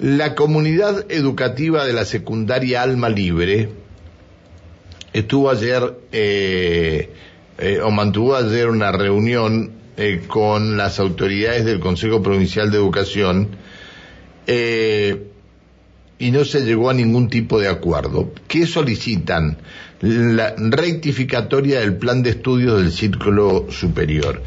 La comunidad educativa de la secundaria Alma Libre estuvo ayer, eh, eh, o mantuvo ayer una reunión eh, con las autoridades del Consejo Provincial de Educación y no se llegó a ningún tipo de acuerdo. ¿Qué solicitan? La rectificatoria del plan de estudios del círculo superior.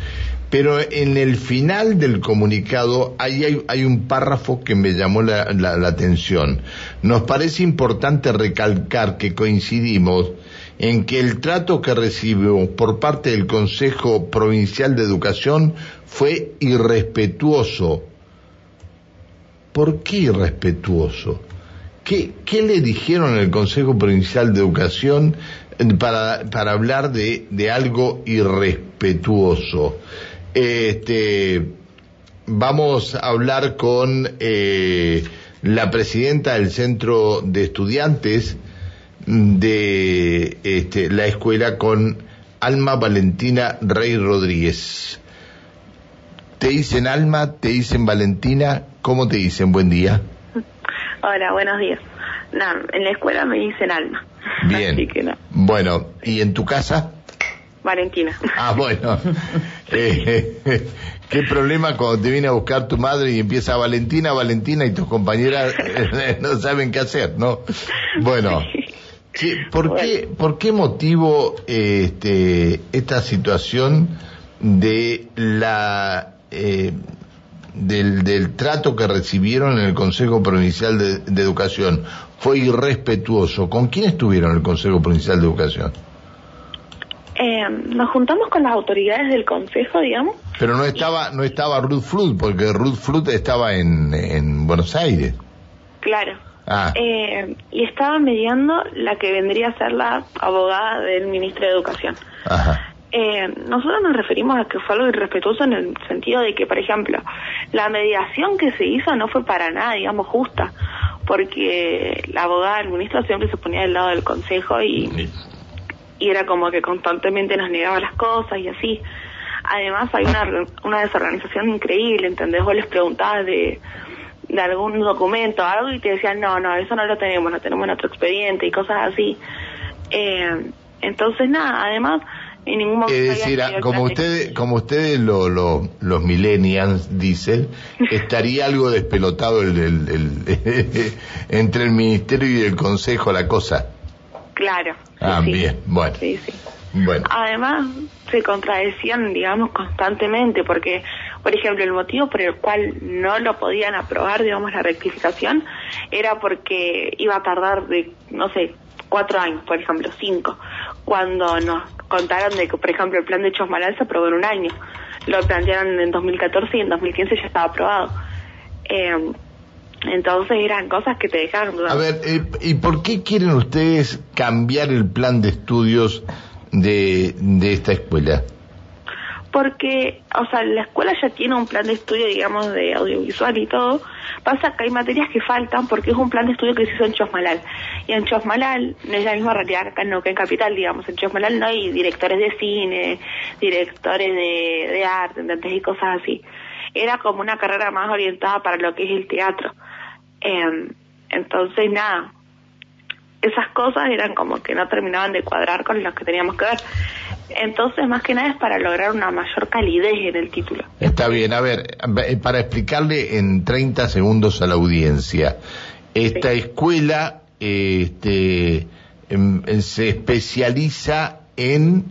Pero en el final del comunicado hay, un párrafo que me llamó la, atención. Nos parece importante recalcar que coincidimos en que el trato que recibimos por parte del Consejo Provincial de Educación fue irrespetuoso. ¿Por qué irrespetuoso? ¿Qué, le dijeron el Consejo Provincial de Educación para, para hablar de algo irrespetuoso? Este, vamos a hablar con eh, la presidenta del Centro de Estudiantes de este, la escuela, con Alma Valentina Rey Rodríguez. ¿Te dicen Alma? ¿Te dicen Valentina? ¿Cómo te dicen? Buen día. Hola, buenos días. en la escuela me dicen Alma. Bien. Bueno, ¿y en tu casa? Valentina. Ah, bueno. Eh, ¿Qué problema cuando te viene a buscar tu madre y empieza Valentina, Valentina y tus compañeras eh, no saben qué hacer, ¿no? Bueno. ¿por, qué, ¿Por qué motivo este, esta situación de la eh, del, del, trato que recibieron en el Consejo Provincial de, de Educación fue irrespetuoso? ¿Con quién estuvieron en el Consejo Provincial de Educación? Eh, nos juntamos con las autoridades del consejo, digamos. Pero no estaba no estaba Ruth Flut, porque Ruth Flut estaba en, en Buenos Aires. Claro. Ah. Eh, y estaba mediando la que vendría a ser la abogada del ministro de Educación. Ajá. Eh, nosotros nos referimos a que fue algo irrespetuoso en el sentido de que, por ejemplo, la mediación que se hizo no fue para nada, digamos, justa, porque la abogada del ministro siempre se ponía del lado del consejo y y era como que constantemente nos negaba las cosas y así. Además hay una, una desorganización increíble, ¿entendés? Vos les preguntabas de, de algún documento algo y te decían, no, no, eso no lo tenemos, no tenemos en otro expediente y cosas así. Eh, entonces, nada, además, en ningún momento... Es decir, como ustedes, como ustedes lo, lo, los millennials dicen, estaría algo despelotado el, el, entre el ministerio y el consejo la cosa. Claro. Ah, bien, bueno. Sí, sí. Bueno. Además, se contradecían, digamos, constantemente, porque, por ejemplo, el motivo por el cual no lo podían aprobar, digamos, la rectificación, era porque iba a tardar de, no sé, cuatro años, por ejemplo, cinco, cuando nos contaron de que, por ejemplo, el plan de Chosmalal se aprobó en un año. Lo plantearon en 2014 y en 2015 ya estaba aprobado. Eh, entonces eran cosas que te dejaron A ver, eh, ¿y por qué quieren ustedes cambiar el plan de estudios de, de esta escuela? Porque, o sea, la escuela ya tiene un plan de estudio, digamos, de audiovisual y todo. Pasa que hay materias que faltan porque es un plan de estudio que se hizo en Chosmalal. Y en Chosmalal no es la misma realidad acá no, que en Capital, digamos. En Chosmalal no hay directores de cine, directores de, de arte. Y cosas así. Era como una carrera más orientada para lo que es el teatro. Eh, entonces, nada, esas cosas eran como que no terminaban de cuadrar con las que teníamos que ver. Entonces, más que nada es para lograr una mayor calidez en el título. Está bien, a ver, eh, para explicarle en 30 segundos a la audiencia, esta escuela este, em, se especializa en...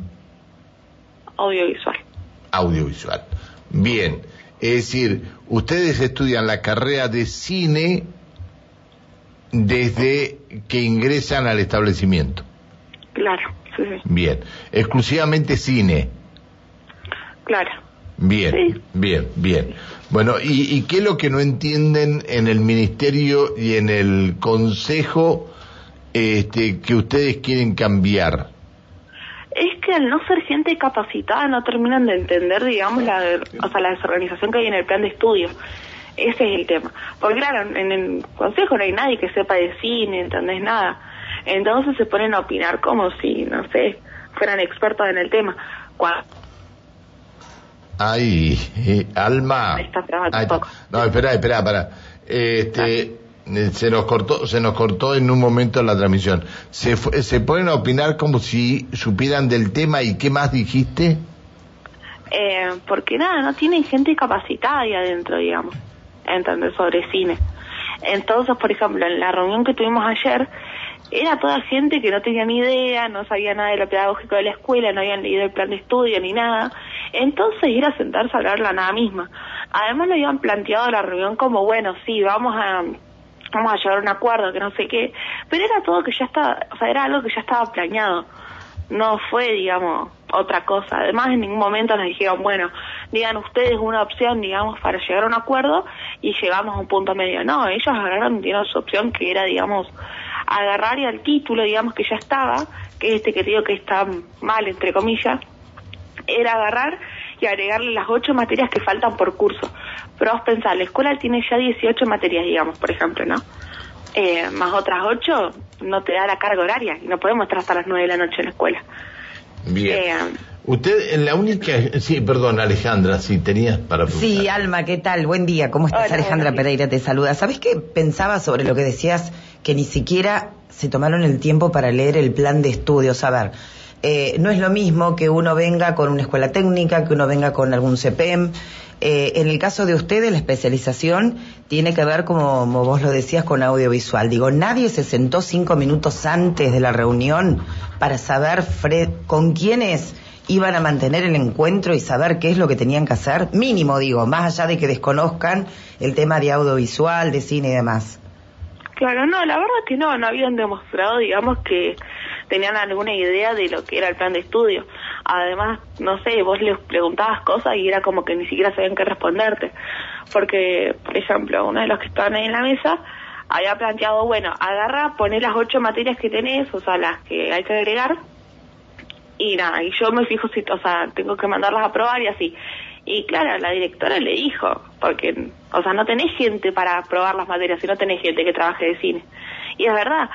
Audiovisual. Audiovisual. Bien, es decir, ustedes estudian la carrera de cine desde que ingresan al establecimiento. Claro, sí, Bien, exclusivamente cine. Claro. Bien, bien, bien. Bueno, ¿y, ¿y, qué es lo que no entienden en el ministerio y en el consejo este, que ustedes quieren cambiar? Es que al no ser gente capacitada no terminan de entender, digamos, la, o sea, la desorganización que hay en el plan de estudio. Ese es el tema. Porque claro, en el consejo no hay nadie que sepa de cine, ¿entendés? Nada. Entonces se ponen a opinar como si, no sé, fueran expertos en el tema. Ay, eh, Alma. Ay, no, espera, espera, para. Este, eh, se nos cortó, se nos cortó en un momento la transmisión. ¿Se, ¿Se pueden opinar como si supieran del tema y qué más dijiste? Eh, porque nada, no tienen gente capacitada ahí adentro, digamos, entender sobre cine. Entonces, por ejemplo, en la reunión que tuvimos ayer, era toda gente que no tenía ni idea, no sabía nada de lo pedagógico de la escuela, no habían leído el plan de estudio ni nada. Entonces ir a sentarse a hablar la nada misma. Además lo habían planteado la reunión como, bueno, sí, vamos a vamos a llegar a un acuerdo, que no sé qué, pero era todo que ya estaba, o sea, era algo que ya estaba planeado. No fue, digamos, otra cosa. Además, en ningún momento nos dijeron, bueno, digan ustedes una opción, digamos, para llegar a un acuerdo y llegamos a un punto medio. No, ellos agarraron, digamos, su opción que era, digamos, agarrar y al título, digamos, que ya estaba, que este que digo que está mal, entre comillas, era agarrar y agregarle las ocho materias que faltan por curso. Pero vos pensás, la escuela tiene ya 18 materias, digamos, por ejemplo, ¿no? Eh, más otras ocho, no te da la carga horaria y no podemos estar hasta las nueve de la noche en la escuela. Bien. Eh, Usted, en la única. Sí, perdón, Alejandra, si tenías para. Sí, Alma, ¿qué tal? Buen día. ¿Cómo estás? Alejandra Pereira te saluda. ¿Sabes qué pensaba sobre lo que decías? Que ni siquiera se tomaron el tiempo para leer el plan de estudios. A ver, eh, no es lo mismo que uno venga con una escuela técnica, que uno venga con algún CPEM. Eh, en el caso de ustedes, la especialización tiene que ver, como, vos lo decías, con audiovisual. Digo, nadie se sentó cinco minutos antes de la reunión para saber Fred, con quiénes iban a mantener el encuentro y saber qué es lo que tenían que hacer, mínimo digo, más allá de que desconozcan el tema de audiovisual, de cine y demás. Claro, no, la verdad es que no, no habían demostrado, digamos, que tenían alguna idea de lo que era el plan de estudio. Además, no sé, vos les preguntabas cosas y era como que ni siquiera sabían qué responderte. Porque, por ejemplo, uno de los que estaban ahí en la mesa había planteado, bueno, agarra, poné las ocho materias que tenés, o sea, las que hay que agregar, y nada, y yo me fijo si, o sea, tengo que mandarlas a probar y así. Y claro, la directora le dijo, porque, o sea, no tenés gente para probar las materias, si no tenés gente que trabaje de cine. Y es verdad.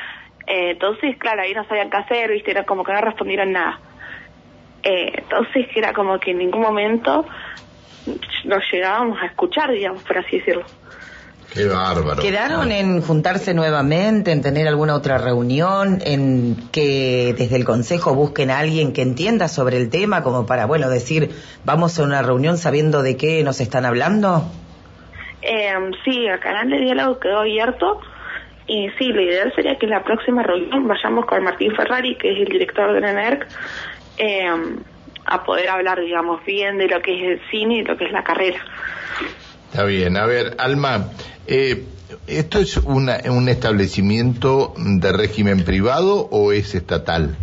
Eh, entonces, claro, ahí no sabían qué hacer, viste, era como que no respondieron nada. Eh, entonces, era como que en ningún momento nos llegábamos a escuchar, digamos, por así decirlo. Qué bárbaro. ¿Quedaron en juntarse nuevamente, en tener alguna otra reunión, en que desde el Consejo busquen a alguien que entienda sobre el tema, como para, bueno, decir, vamos a una reunión sabiendo de qué nos están hablando? Eh, sí, el canal de diálogo quedó abierto y sí, lo ideal sería que en la próxima reunión vayamos con Martín Ferrari, que es el director de NERC, eh, a poder hablar, digamos, bien de lo que es el cine y lo que es la carrera. Está bien. A ver, Alma, eh, ¿esto es una, un establecimiento de régimen privado o es estatal?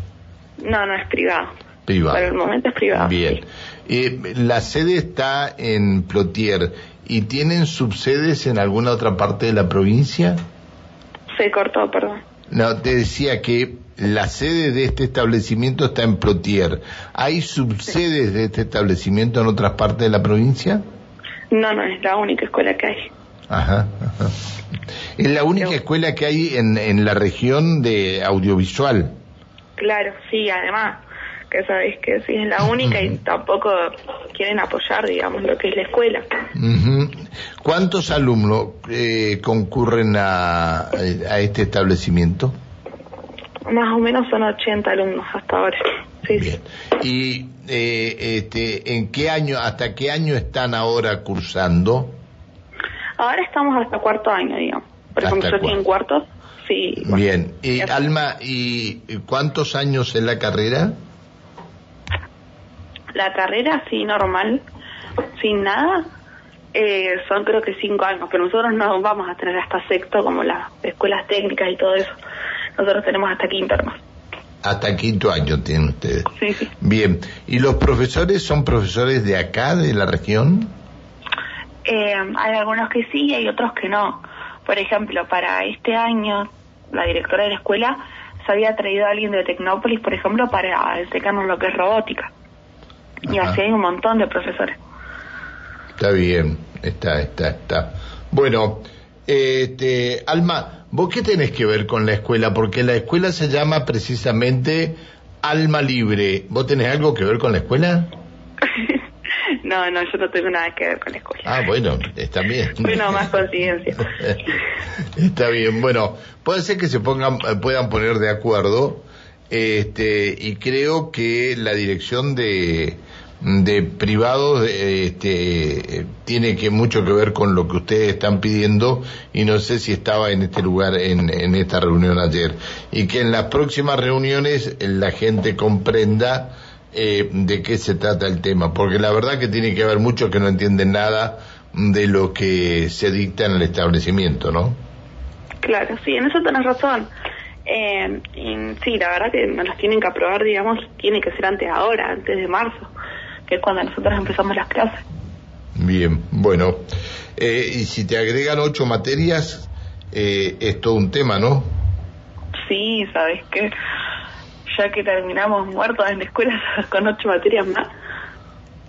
No, no es privado. Privado. Por el momento es privado. Bien. Eh, la sede está en Plotier. ¿Y tienen subsedes en alguna otra parte de la provincia? Se cortó, perdón. No, te decía que la sede de este establecimiento está en Plotier. ¿Hay subsedes de este establecimiento en otras partes de la provincia? No, no, es la única escuela que hay. Ajá, ajá. Es la única escuela que hay en, en la región de audiovisual. Claro, sí, además, que sabéis que sí es la única y tampoco quieren apoyar, digamos, lo que es la escuela. ¿Cuántos alumnos eh, concurren a, a este establecimiento? Más o menos son 80 alumnos hasta ahora. Sí, Bien. ¿Y eh, este, en qué año, hasta qué año están ahora cursando? Ahora estamos hasta cuarto año, digamos. Por ejemplo, yo estoy en cuarto. Sí. Bien. Y Alma, ¿y cuántos años en la carrera? La carrera, sí, normal, sin nada, eh, son creo que cinco años, pero nosotros no vamos a tener hasta sexto como las escuelas técnicas y todo eso. Nosotros tenemos hasta quinto hermano. Hasta quinto año tienen ustedes. Sí, sí. Bien. ¿Y los profesores son profesores de acá, de la región? Eh, hay algunos que sí y hay otros que no. Por ejemplo, para este año, la directora de la escuela se había traído a alguien de Tecnópolis, por ejemplo, para enseñarnos lo que es robótica. Y así hay un montón de profesores. Está bien, está, está, está. Bueno, este, Alma, ¿vos qué tenés que ver con la escuela? Porque la escuela se llama precisamente Alma Libre. ¿Vos tenés algo que ver con la escuela? No, no, yo no tengo nada que ver con la escuela. Ah, bueno, está bien. Bueno, más coincidencia. está bien, bueno, puede ser que se pongan, puedan poner de acuerdo, este, y creo que la dirección de, de privados este, tiene que mucho que ver con lo que ustedes están pidiendo y no sé si estaba en este lugar en, esta reunión ayer y que en las próximas reuniones la gente comprenda eh, de qué se trata el tema, porque la verdad que tiene que haber muchos que no entienden nada de lo que se dicta en el establecimiento, ¿no? Claro, sí, en eso tenés razón. Eh, sí, la verdad que nos las tienen que aprobar, digamos, tiene que ser antes ahora, antes de marzo, que es cuando nosotros empezamos las clases. Bien, bueno. Eh, y si te agregan ocho materias, eh, es todo un tema, ¿no? Sí, sabes que ya que terminamos muertos en la escuela con ocho materias más.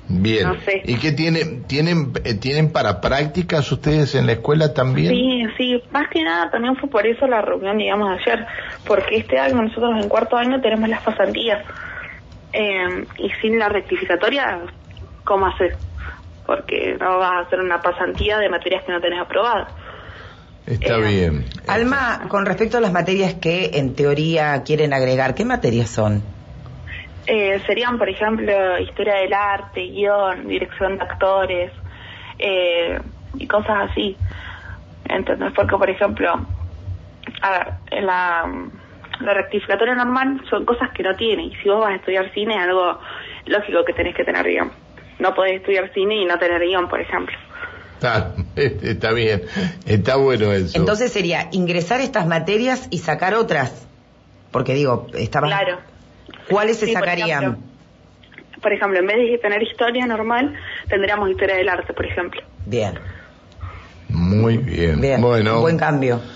Bien. ¿Y qué tienen, tienen, eh, tienen para prácticas ustedes en la escuela también? Sí, sí, más que nada también fue por eso la reunión, digamos, ayer, porque este año nosotros en cuarto año tenemos las pasantías eh, y sin la rectificatoria, ¿cómo hacer? Porque no vas a hacer una pasantía de materias que no tenés aprobadas. Está eh, bien. Alma, con respecto a las materias que en teoría quieren agregar, ¿qué materias son? Eh, serían, por ejemplo, historia del arte, guion, dirección de actores eh, y cosas así. Entonces, porque, por ejemplo, a ver, en la, la rectificatoria normal son cosas que no tiene. Y si vos vas a estudiar cine, es algo lógico que tenés que tener guion. No podés estudiar cine y no tener guion, por ejemplo. Está, bien, está bueno eso. Entonces sería ingresar estas materias y sacar otras. Porque digo, estaban... Claro. ¿Cuáles se sacarían? Por ejemplo, en vez de tener historia normal, tendríamos historia del arte, por ejemplo. Bien. Muy bien. bien. Bueno. buen cambio.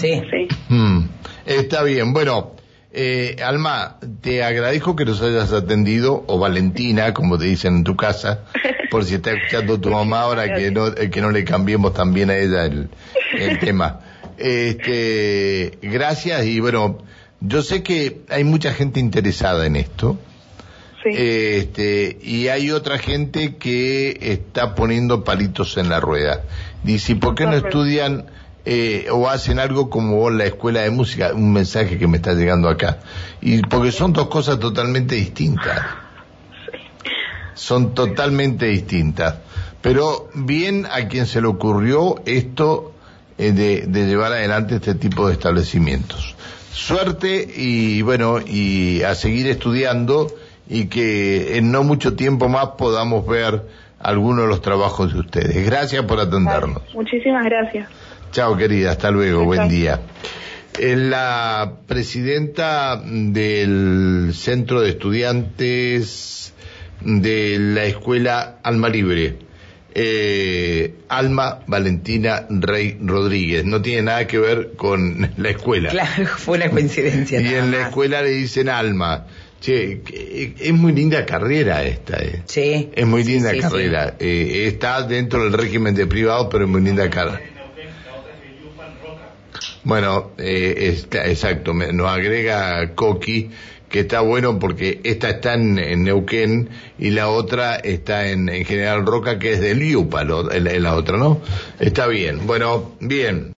Sí. sí. Mm. Está bien. Bueno, eh, Alma, te agradezco que nos hayas atendido, o Valentina, como te dicen en tu casa, por si está escuchando tu mamá ahora, que no, eh, que no le cambiemos también a ella el, tema. Este, gracias y bueno, yo sé que hay mucha gente interesada en esto. Este, y hay otra gente que está poniendo palitos en la rueda. Dice, ¿por qué no estudian eh, o hacen algo como la escuela de música, un mensaje que me está llegando acá. Y porque son dos cosas totalmente distintas. Son totalmente distintas. Pero bien a quien se le ocurrió esto eh, de, de llevar adelante este tipo de establecimientos. Suerte y bueno, y a seguir estudiando y que en no mucho tiempo más podamos ver algunos de los trabajos de ustedes. Gracias por atendernos. Muchísimas gracias. Chao, querida, hasta luego, buen día. La presidenta del Centro de Estudiantes de la Escuela Alma Libre, eh, Alma Valentina Rey Rodríguez. No tiene nada que ver con la escuela. Claro, fue una coincidencia. y en la escuela le dicen Alma. Che, es muy linda carrera esta, eh. Sí. Es muy linda carrera. Eh, está dentro del régimen de privado, pero es muy linda carrera. Bueno, eh, exacto, nos agrega Coqui, que está bueno porque esta está en, Neuquén y la otra está en, General Roca, que es del Yupa, la otra, ¿no? Está bien, bueno, bien.